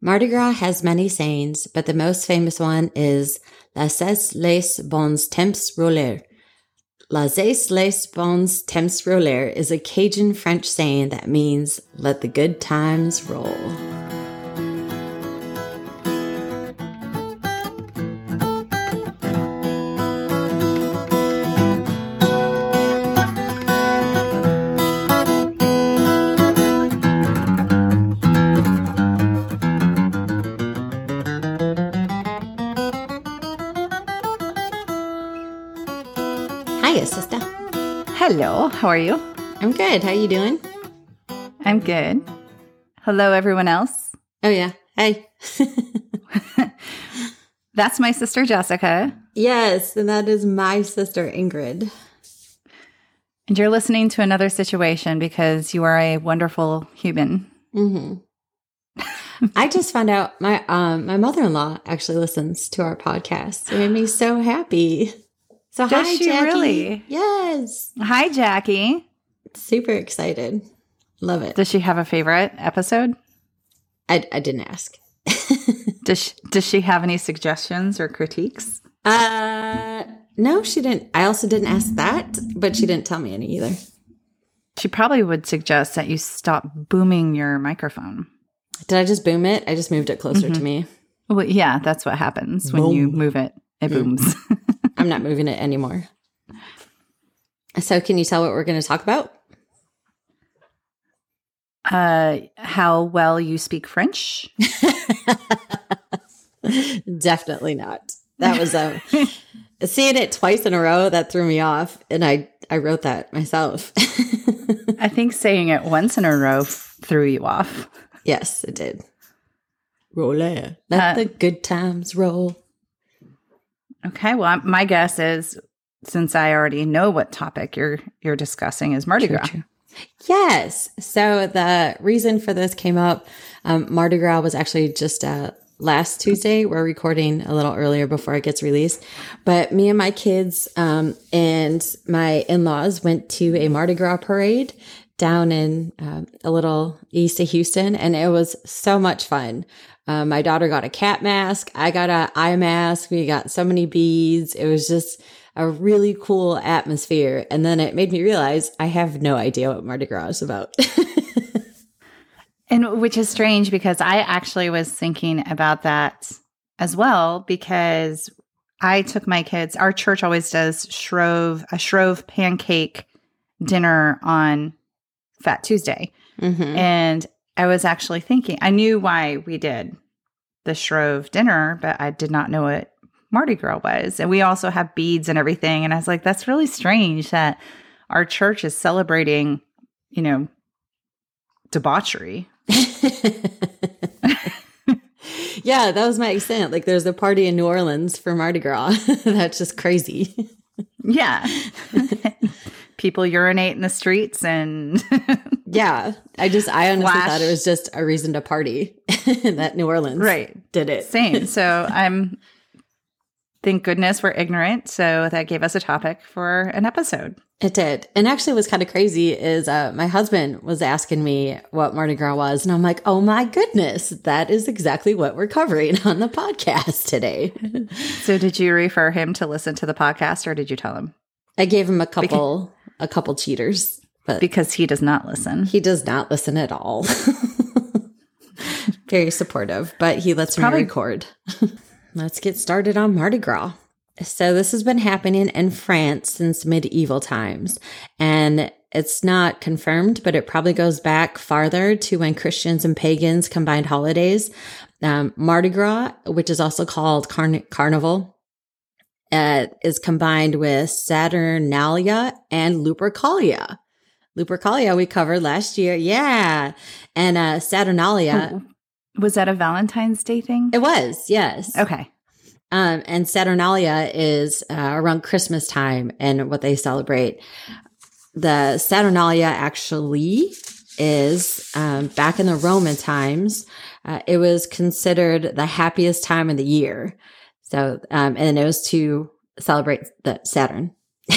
Mardi Gras has many sayings, but the most famous one is "La Laissez les bons temps rouler. "La Laissez les bons temps rouler is a Cajun French saying that means let the good times roll. How are you? I'm good. How are you doing? I'm good. Hello, everyone else. Oh yeah. Hey. That's my sister Jessica, yes, and that is my sister Ingrid. and you're listening to another situation because you are a wonderful human. hmm I just found out my um my mother in law actually listens to our podcast. It made me so happy. So Does hi, she Jackie. really? Yes, Hi, Jackie. super excited. Love it. Does she have a favorite episode? I I didn't ask. Does she, does she have any suggestions or critiques? uh, no, she didn't. I also didn't ask that, but she didn't tell me any either. She probably would suggest that you stop booming your microphone. Did I just boom it? I just moved it closer to me. Well, yeah, that's what happens when you move it. It booms. I'm not moving it anymore. So, can you tell what we're going to talk about? uh, how well you speak French? Definitely not. That was a seeing it twice in a row that threw me off, and I I wrote that myself. I think saying it once in a row f- threw you off. yes, it did. Roll Let Uh, the good times roll. Okay, well, my guess is since I already know what topic you're you're discussing is Mardi Gras. Yes. So the reason for this came up. Um, Mardi Gras was actually just uh, last Tuesday. We're recording a little earlier before it gets released. But me and my kids um, and my in laws went to a Mardi Gras parade down in um, a little east of Houston, and it was so much fun. Uh, my daughter got a cat mask. I got a eye mask. We got so many beads. It was just a really cool atmosphere. And then it made me realize I have no idea what Mardi Gras is about. And which is strange because I actually was thinking about that as well because I took my kids. Our church always does shrove a shrove pancake dinner on Fat Tuesday. hmm And I was actually thinking, I knew why we did the Shrove dinner, but I did not know what Mardi Gras was. And we also have beads and everything. And I was like, that's really strange that our church is celebrating, you know, debauchery. yeah, that was my accent. Like there's a party in New Orleans for Mardi Gras. That's just crazy. Yeah. People urinate in the streets and Yeah. I just, I honestly Flash. thought it was just a reason to party that New Orleans right. did it. Same. So I'm thank goodness we're ignorant. So that gave us a topic for an episode. It did. And actually what's kind of crazy is uh, my husband was asking me what Mardi Gras was. And I'm like, oh my goodness, that is exactly what we're covering on the podcast today. So did you refer him to listen to the podcast or did you tell him? I gave him a couple, a couple cheaters, but Because he does not listen. he does not listen at all. Very supportive, but he lets Probably- me record. Let's get started on Mardi Gras. So this has been happening in France since medieval times, and it's not confirmed, but it probably goes back farther to when Christians and pagans combined holidays. Um, Mardi Gras, which is also called Carn- Carnival, uh, is combined with Saturnalia and Lupercalia. Lupercalia we covered last year. Yeah. And uh Saturnalia. Was that a Valentine's Day thing? It was, yes. Okay. Um, and Saturnalia is uh, around Christmas time and what they celebrate. The Saturnalia actually is um, back in the Roman times. Uh, it was considered the happiest time of the year. So, um, and it was to celebrate the Saturn,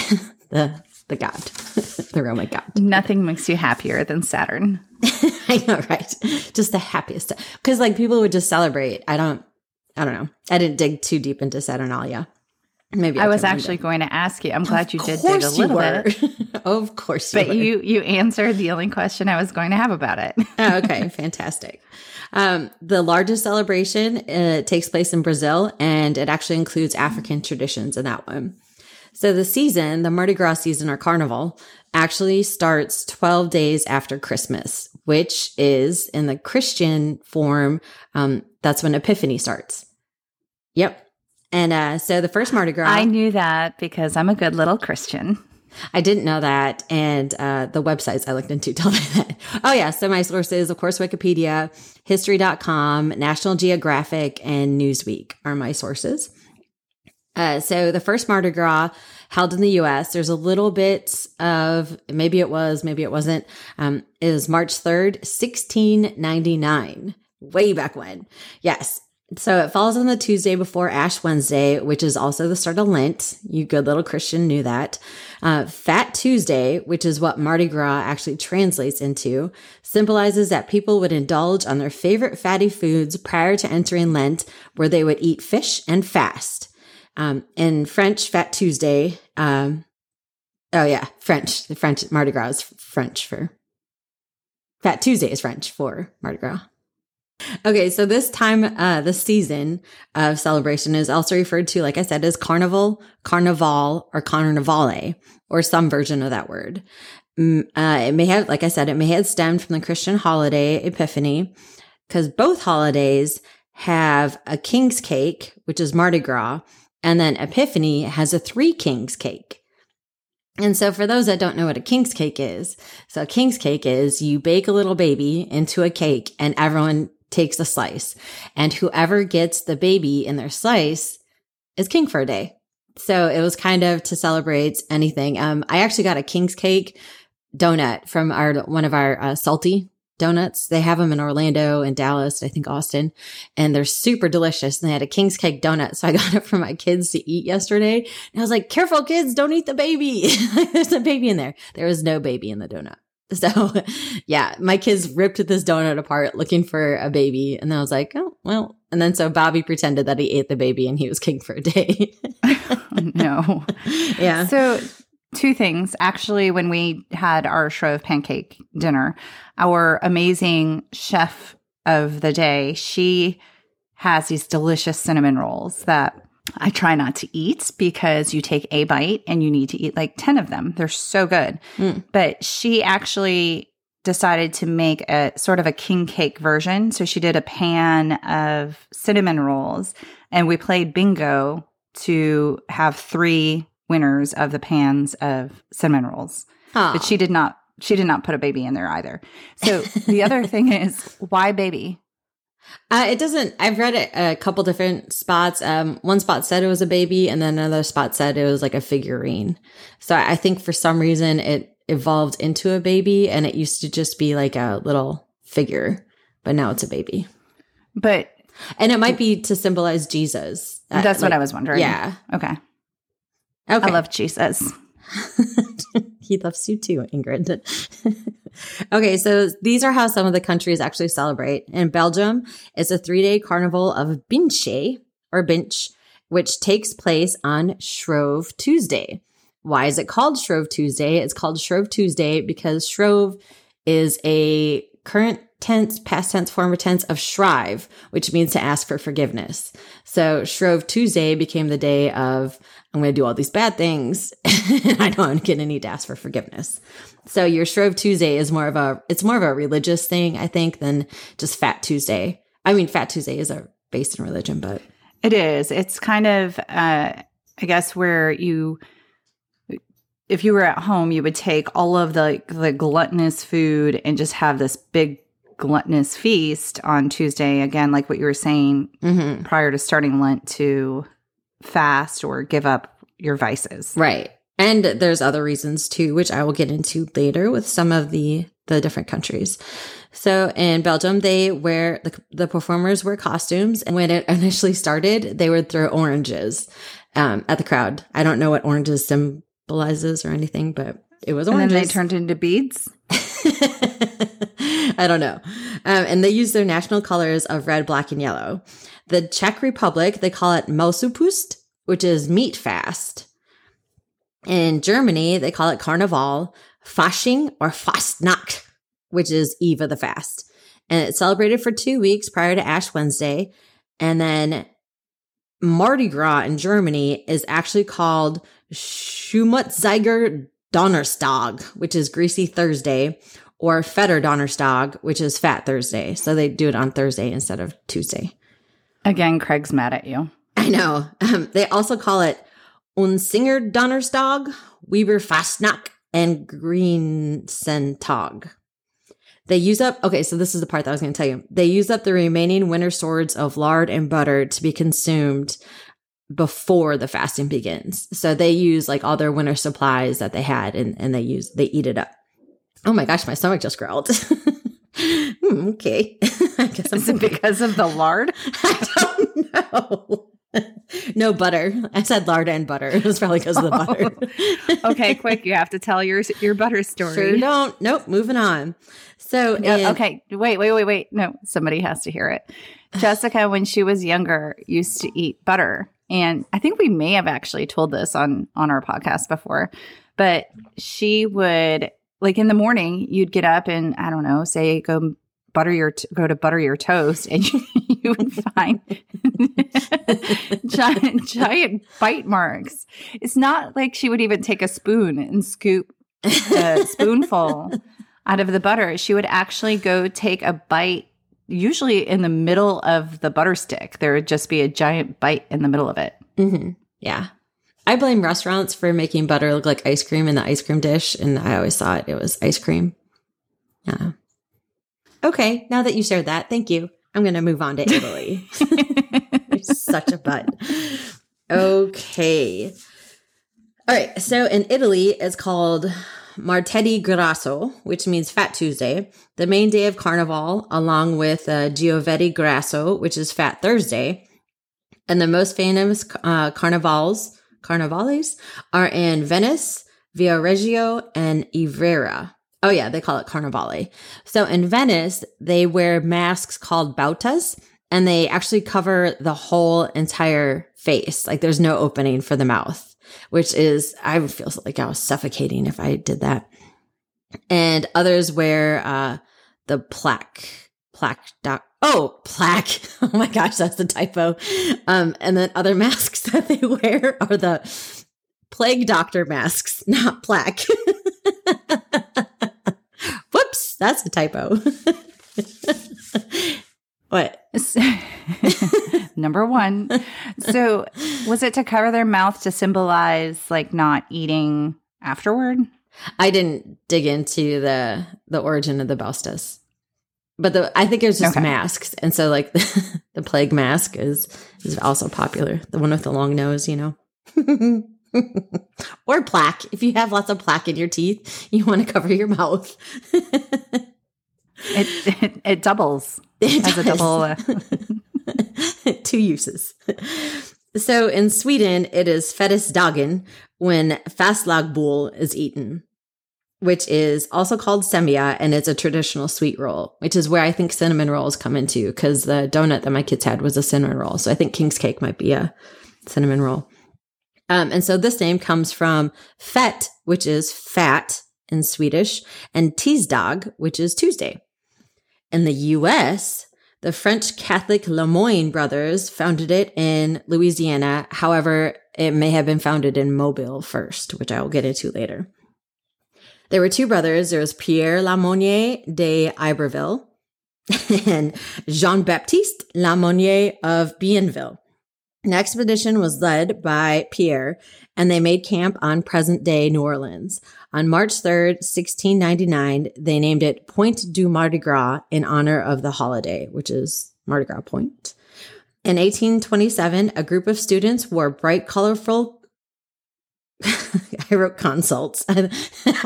the the god, the Roman god. Nothing makes you happier than Saturn. I know, right? Just the happiest. Because like people would just celebrate. I don't, I don't know. I didn't dig too deep into Saturnalia. Maybe I, I was actually going to ask you. I'm glad you did dig a little bit. of course, you but were. you you answered the only question I was going to have about it. oh, okay, fantastic. Um, the largest celebration uh, takes place in Brazil, and it actually includes African traditions in that one. So the season, the Mardi Gras season or Carnival, actually starts 12 days after Christmas, which is in the Christian form. Um, that's when Epiphany starts. Yep. And uh, so the first Mardi Gras. I knew that because I'm a good little Christian. I didn't know that. And uh, the websites I looked into told me that. Oh, yeah. So my sources, of course, Wikipedia, history.com, National Geographic, and Newsweek are my sources. Uh, so the first Mardi Gras held in the US, there's a little bit of maybe it was, maybe it wasn't, um, is March 3rd, 1699. Way back when. Yes. So it falls on the Tuesday before Ash Wednesday, which is also the start of Lent. You good little Christian knew that. Uh, Fat Tuesday, which is what Mardi Gras actually translates into, symbolizes that people would indulge on their favorite fatty foods prior to entering Lent, where they would eat fish and fast. Um, in French, Fat Tuesday, um, oh yeah, French, the French Mardi Gras is French for Fat Tuesday is French for Mardi Gras. Okay, so this time, uh, the season of celebration is also referred to, like I said, as carnival, carnival, or carnivale, or some version of that word. Uh, it may have, like I said, it may have stemmed from the Christian holiday Epiphany, because both holidays have a king's cake, which is Mardi Gras, and then Epiphany has a three kings cake. And so for those that don't know what a king's cake is, so a king's cake is you bake a little baby into a cake and everyone takes a slice. And whoever gets the baby in their slice is king for a day. So it was kind of to celebrate anything. Um, I actually got a king's cake donut from our one of our uh, salty donuts. They have them in Orlando and Dallas, I think Austin, and they're super delicious. And they had a king's cake donut. So I got it for my kids to eat yesterday. And I was like, careful kids, don't eat the baby. There's a baby in there. There was no baby in the donut. So yeah, my kids ripped this donut apart looking for a baby. And then I was like, oh, well. And then so Bobby pretended that he ate the baby and he was king for a day. no. Yeah. So two things. Actually, when we had our Shrove pancake dinner, our amazing chef of the day, she has these delicious cinnamon rolls that I try not to eat because you take a bite and you need to eat like 10 of them. They're so good. Mm. But she actually decided to make a sort of a king cake version. So she did a pan of cinnamon rolls and we played bingo to have three winners of the pans of cinnamon rolls. Aww. But she did not she did not put a baby in there either. So the other thing is why baby? Uh, it doesn't. I've read it a couple different spots. Um, one spot said it was a baby, and then another spot said it was like a figurine. So I think for some reason it evolved into a baby, and it used to just be like a little figure, but now it's a baby. But and it might be to symbolize Jesus. Uh, That's like, what I was wondering. Yeah. Okay. Okay. I love Jesus. he loves you too, Ingrid. okay, so these are how some of the countries actually celebrate. In Belgium, it's a three day carnival of Binche or Binch, which takes place on Shrove Tuesday. Why is it called Shrove Tuesday? It's called Shrove Tuesday because Shrove is a current tense, past tense, former tense of shrive, which means to ask for forgiveness. So Shrove Tuesday became the day of, I'm going to do all these bad things. and I know I'm going to need to ask for forgiveness. So your Shrove Tuesday is more of a, it's more of a religious thing, I think, than just Fat Tuesday. I mean, Fat Tuesday is a based in religion, but it is. It's kind of, uh, I guess, where you, if you were at home, you would take all of the the gluttonous food and just have this big gluttonous feast on Tuesday. Again, like what you were saying mm-hmm. prior to starting Lent, to fast or give up your vices. Right. And there's other reasons too, which I will get into later with some of the the different countries. So in Belgium, they wear the, the performers wear costumes, and when it initially started, they would throw oranges um, at the crowd. I don't know what oranges symbolizes or anything, but it was oranges. And then they turned into beads. I don't know. Um, and they use their national colors of red, black, and yellow. The Czech Republic, they call it Masopust, which is meat fast. In Germany, they call it Carnival, Fasching, or Fastnacht, which is Eve of the Fast. And it's celebrated for two weeks prior to Ash Wednesday. And then Mardi Gras in Germany is actually called Schmutziger Donnerstag, which is Greasy Thursday, or Fetter Donnerstag, which is Fat Thursday. So they do it on Thursday instead of Tuesday. Again, Craig's mad at you. I know. Um, they also call it Unsinger Donnerstag, Weber Fastnacht, and Green Greensentag. They use up, okay, so this is the part that I was going to tell you. They use up the remaining winter swords of lard and butter to be consumed before the fasting begins. So they use like all their winter supplies that they had and, and they use, they eat it up. Oh my gosh, my stomach just growled. Hmm, okay. I guess Is it because of the lard? I don't know. no butter. I said lard and butter. It was probably because of the butter. okay, quick, you have to tell your your butter story. Sure don't. Nope. Moving on. So, in- okay, wait, wait, wait, wait. No, somebody has to hear it. Jessica, when she was younger, used to eat butter, and I think we may have actually told this on on our podcast before, but she would like in the morning, you'd get up and I don't know, say go butter your t- go to butter your toast, and you, you would find giant giant bite marks. It's not like she would even take a spoon and scoop a spoonful out of the butter. She would actually go take a bite, usually in the middle of the butter stick. There would just be a giant bite in the middle of it. Mhm. yeah. I blame restaurants for making butter look like ice cream in the ice cream dish. And I always thought it was ice cream. Yeah. Okay. Now that you shared that, thank you. I'm going to move on to Italy. You're such a butt. Okay. All right. So in Italy, it's called Martedì Grasso, which means Fat Tuesday, the main day of Carnival, along with uh, Giovedì Grasso, which is Fat Thursday. And the most famous uh, carnivals, carnivales, are in Venice, Viareggio, and Ivrea. Oh yeah, they call it Carnivale. So in Venice, they wear masks called bautas, and they actually cover the whole entire face. Like there's no opening for the mouth, which is I would feel like I was suffocating if I did that. And others wear uh, the plaque, plaque doc. Oh, plaque. Oh my gosh, that's the typo. Um, and then other masks that they wear are the plague doctor masks, not plaque. Whoops, that's a typo. what? Number one. So, was it to cover their mouth to symbolize like not eating afterward? I didn't dig into the the origin of the Baustas. But the I think it was just Okay. masks. And so like the plague mask is is also popular. The one with the long nose, you know. or plaque. If you have lots of plaque in your teeth, you want to cover your mouth. It it, it doubles It as a double. Uh, Two uses. So in Sweden, it is Fettisdagen when Fastlagbol is eaten, which is also called semla, and it's a traditional sweet roll, which is where I think cinnamon rolls come into because the donut that my kids had was a cinnamon roll. So I think King's Cake might be a cinnamon roll. Um, and so this name comes from fet, which is fat in Swedish, and tisdag, which is Tuesday. In the US, the French Catholic Lemoyne brothers founded it in Louisiana. However, it may have been founded in Mobile first, which I will get into later. There were two brothers. There was Pierre Lamonnier de Iberville and Jean Baptiste Lamonnier of Bienville. An expedition was led by Pierre, and they made camp on present day New Orleans. On March 3rd, 1699, they named it Pointe du Mardi Gras in honor of the holiday, which is Mardi Gras Point. In 1827, a group of students wore bright, colorful, I wrote consults,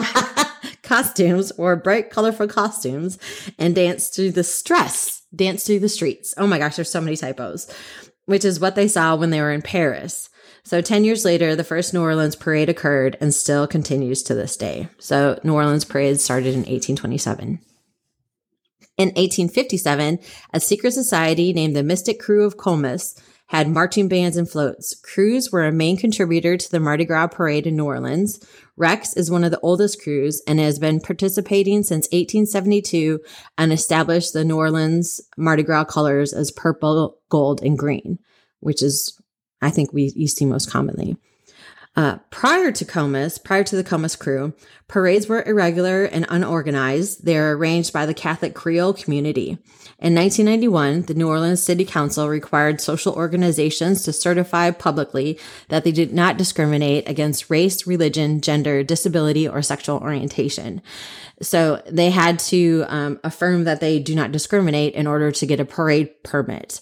costumes, wore bright, colorful costumes, and danced to the stress dance through the streets. Oh my gosh, there's so many typos, which is what they saw when they were in Paris. So 10 years later, the first New Orleans parade occurred and still continues to this day. So New Orleans parade started in 1827. In 1857, a secret society named the Mystic Krewe of Comus had marching bands and floats. Crews were a main contributor to the Mardi Gras parade in New Orleans. Rex is one of the oldest crews and has been participating since 1872 and established the New Orleans Mardi Gras colors as purple, gold, and green, which is, I think, we see most commonly. Uh, prior to Comus, prior to the Comus crew, parades were irregular and unorganized. They're arranged by the Catholic Creole community. In 1991, the New Orleans City Council required social organizations to certify publicly that they did not discriminate against race, religion, gender, disability, or sexual orientation. So they had to um, affirm that they do not discriminate in order to get a parade permit.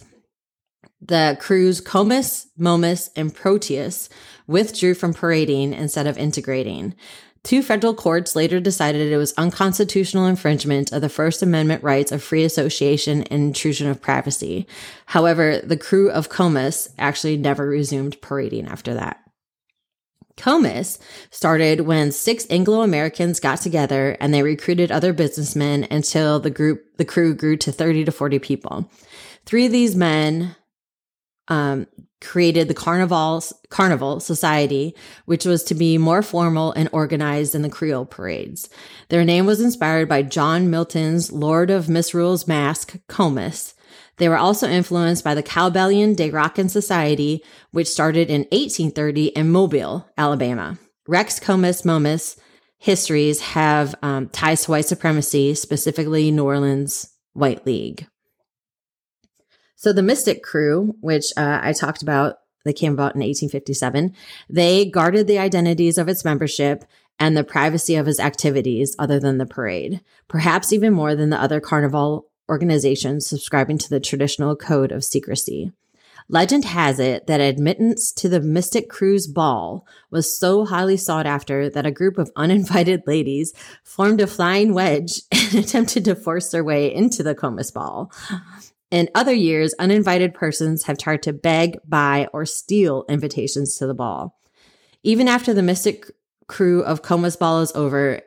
The crews Comus, Momus, and Proteus withdrew from parading instead of integrating. Two federal courts later decided it was unconstitutional infringement of the First Amendment rights of free association and intrusion of privacy. However, the crew of Comus actually never resumed parading after that. Comus started when six Anglo Americans got together and they recruited other businessmen until the group, the crew grew to 30 to 40 people. Three of these men um, created the Carnival Carnival Society, which was to be more formal and organized than the Creole parades. Their name was inspired by John Milton's Lord of Misrule's Mask, Comus. They were also influenced by the Cowbellion de Rockin Society, which started in 1830 in Mobile, Alabama. Rex Comus Momus histories have um, ties to white supremacy, specifically New Orleans White League. So the Mystic Krewe, which uh, I talked about, they came about in 1857. They guarded the identities of its membership and the privacy of its activities other than the parade, perhaps even more than the other carnival organizations subscribing to the traditional code of secrecy. Legend has it that admittance to the Mystic Krewe's ball was so highly sought after that a group of uninvited ladies formed a flying wedge and attempted to force their way into the Comus ball. In other years, uninvited persons have tried to beg, buy, or steal invitations to the ball. Even after the Mystic Krewe of Comus Ball is over,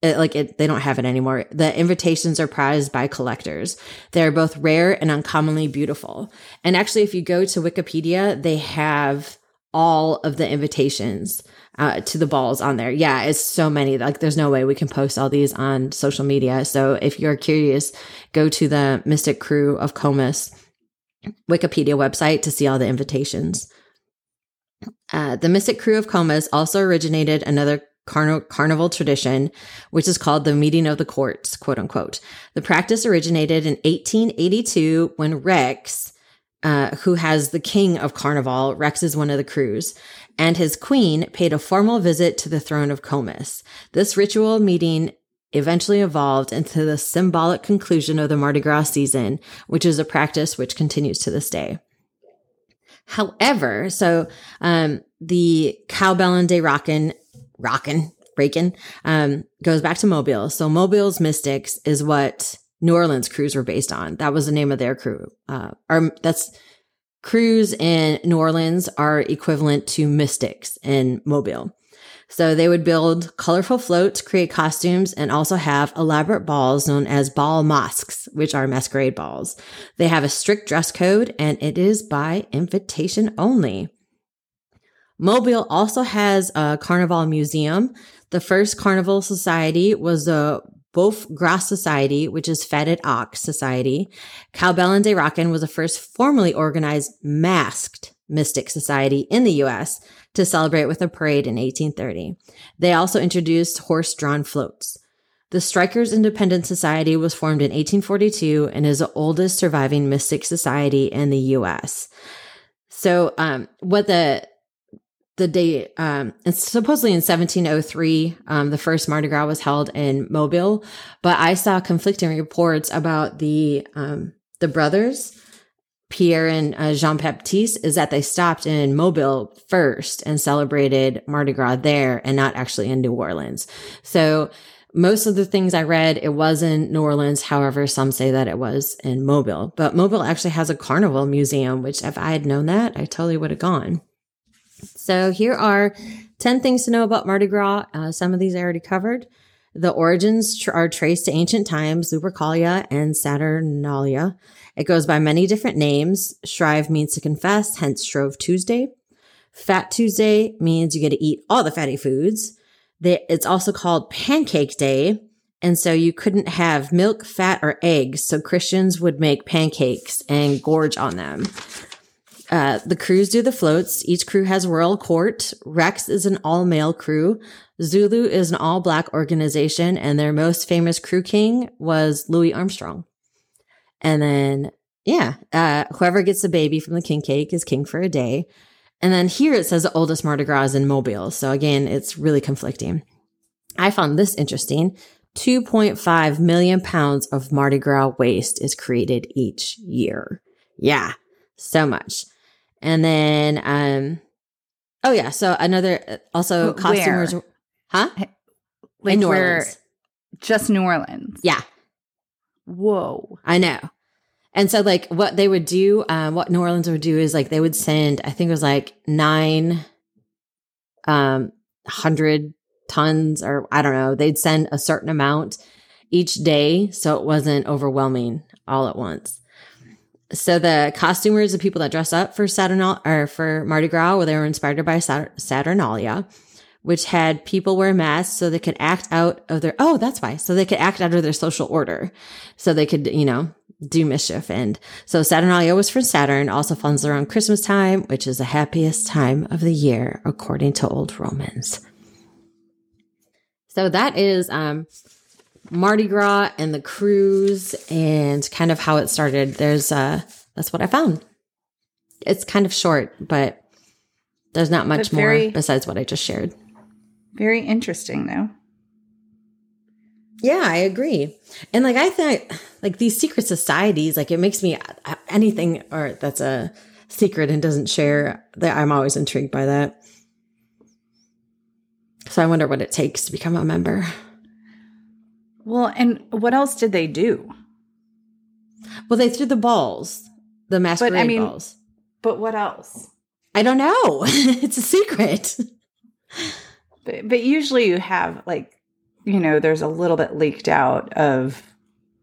it, like it, they don't have it anymore. The invitations are prized by collectors. They're both rare and uncommonly beautiful. And actually, if you go to Wikipedia, they have all of the invitations uh, to the balls on there. Yeah, it's so many. Like, there's no way we can post all these on social media. So if you're curious, go to the Mystic Krewe of Comus Wikipedia website to see all the invitations. Uh, the Mystic Krewe of Comus also originated another carnival tradition, which is called the meeting of the courts, quote unquote. The practice originated in 1882 when Rex, uh, who has the king of carnival, Rex is one of the crews, and his queen paid a formal visit to the throne of Comus. This ritual meeting eventually evolved into the symbolic conclusion of the Mardi Gras season, which is a practice which continues to this day. However, so um, the Cowbellion de Rockin, Rockin, Rackin, um, goes back to Mobile. So Mobile's Mystics is what New Orleans crews were based on. That was the name of their crew. Uh, or that's crews in New Orleans are equivalent to mystics in Mobile. So they would build colorful floats, create costumes, and also have elaborate balls known as ball masques, which are masquerade balls. They have a strict dress code and it is by invitation only. Mobile also has a carnival museum. The first carnival society was the Boeuf Gras Society, which is Fatted Ox Society. Cowbellion de Rockin was the first formally organized masked mystic society in the U.S. to celebrate with a parade in 1830. They also introduced horse-drawn floats. The Strikers Independent Society was formed in 1842 and is the oldest surviving mystic society in the U.S. So, um, what the the day, um, supposedly in 1703, um, the first Mardi Gras was held in Mobile, but I saw conflicting reports about the, um, the brothers, Pierre and uh, Jean Baptiste, is that they stopped in Mobile first and celebrated Mardi Gras there and not actually in New Orleans. So most of the things I read, it was in New Orleans. However, some say that it was in Mobile. But Mobile actually has a carnival museum, which if I had known that, I totally would have gone. So here are 10 things to know about Mardi Gras. Uh, some of these I already covered. The origins tr- are traced to ancient times, Lupercalia and Saturnalia. It goes by many different names. Shrive means to confess, hence Shrove Tuesday. Fat Tuesday means you get to eat all the fatty foods. It's also called Pancake Day. And so you couldn't have milk, fat, or eggs. So Christians would make pancakes and gorge on them. Uh, the crews do the floats. Each crew has royal court. Rex is an all male crew. Zulu is an all black organization, and their most famous crew king was Louis Armstrong. And then, yeah, uh, whoever gets the baby from the king cake is king for a day. And then here it says the oldest Mardi Gras in Mobile. So again, it's really conflicting. I found this interesting. 2.5 million pounds of Mardi Gras waste is created each year. Yeah, so much. And then, um, oh yeah, so another also costumers, huh? Like in New where- Orleans. Just New Orleans. Yeah, Whoa. I know. And so, like, what they would do, um, what New Orleans would do is like they would send, I think it was like nine, um, hundred tons, or I don't know. They'd send a certain amount each day, so it wasn't overwhelming all at once. So the costumers, the people that dress up for Saturnal or for Mardi Gras, well, they were inspired by Saturnalia, which had people wear masks so they could act out of their oh, that's why. So they could act out of their social order. So they could, you know, do mischief. And so Saturnalia was for Saturn, also falls around Christmas time, which is the happiest time of the year, according to old Romans. So that is um Mardi Gras and the cruise and kind of how it started. There's uh that's what I found. It's kind of short, but there's not much very- more besides what I just shared. Very interesting, though. Yeah, I agree. And like I think like these secret societies, like it makes me anything or that's a secret and doesn't share that I'm always intrigued by that. So I wonder what it takes to become a member. Well, and what else did they do? Well, they threw the balls, the masquerade mean- balls. But what else? I don't know. it's a secret. But, but usually you have like, you know, there's a little bit leaked out of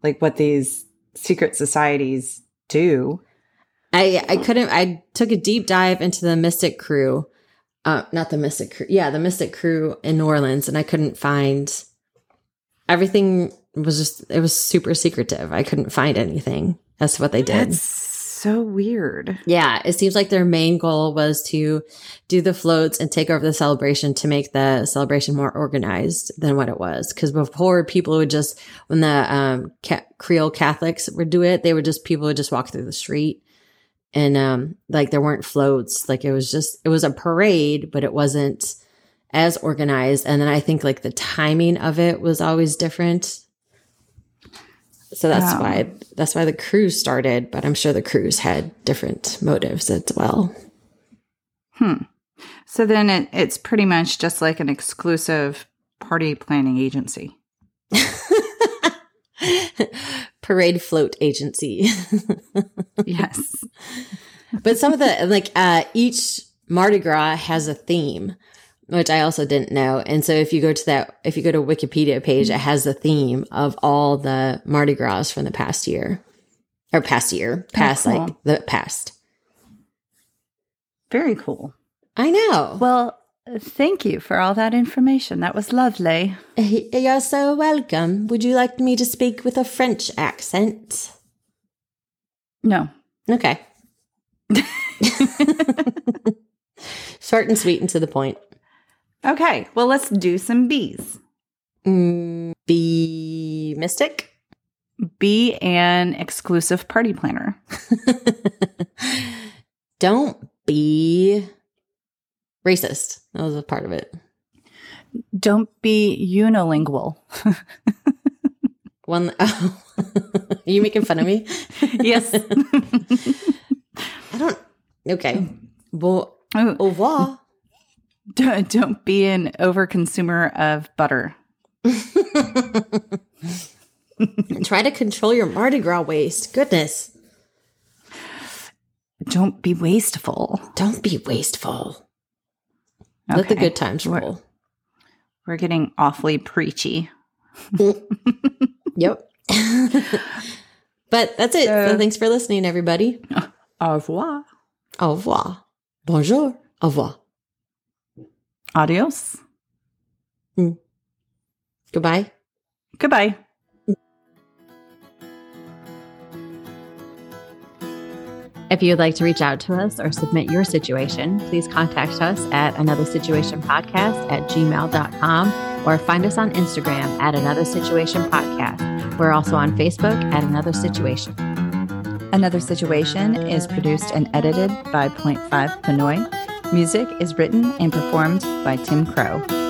like what these secret societies do. I I couldn't. I took a deep dive into the Mystic Krewe, uh, not the Mystic Krewe. Yeah, the Mystic Krewe in New Orleans, and I couldn't find everything. Was just it was super secretive. I couldn't find anything as to what they did. That's so weird. Yeah, it seems like their main goal was to do the floats and take over the celebration to make the celebration more organized than what it was. Because before, people would just, when the um, ca- Creole Catholics would do it, they would just, people would just walk through the street. And um, like there weren't floats. Like it was just, it was a parade, but it wasn't as organized. And then I think like the timing of it was always different. So that's Oh. why that's why the cruise started, but I'm sure the cruise had different motives as well. Hmm. So then it, it's pretty much just like an exclusive party planning agency. Parade float agency. Yes. but some of the like uh each Mardi Gras has a theme, which I also didn't know. And so if you go to that if you go to Wikipedia page, it has the theme of all the Mardi Gras from the past year. Or past year. Past cool. like the past. Very cool. I know. Well, thank you for all that information. That was lovely. You're so welcome. Would you like me to speak with a French accent? No. Okay. Short and sweet and to the point. Okay. Well, let's do some bees. Mm, be mystic. Be an exclusive party planner. Don't be racist. That was a part of it. Don't be unilingual. One. Oh. Are you making fun of me? yes. I don't. Okay. Well, Ooh, au revoir. Don't, don't be an overconsumer of butter. Try to control your Mardi Gras waste. Goodness. Don't be wasteful. Don't be wasteful. Let the good times We're- roll. We're getting awfully preachy. Yep. but that's it. So, So- thanks for listening, everybody. Au revoir. Au revoir. Bonjour. Au revoir. Adios. Mm. Goodbye. Goodbye. If you'd like to reach out to us or submit your situation, please contact us at Another Situation Podcast at gmail.com or find us on Instagram at Another Situation Podcast. We're also on Facebook at Another Situation. Another Situation is produced and edited by Point Five Pinoy. Music is written and performed by Tim Crowe.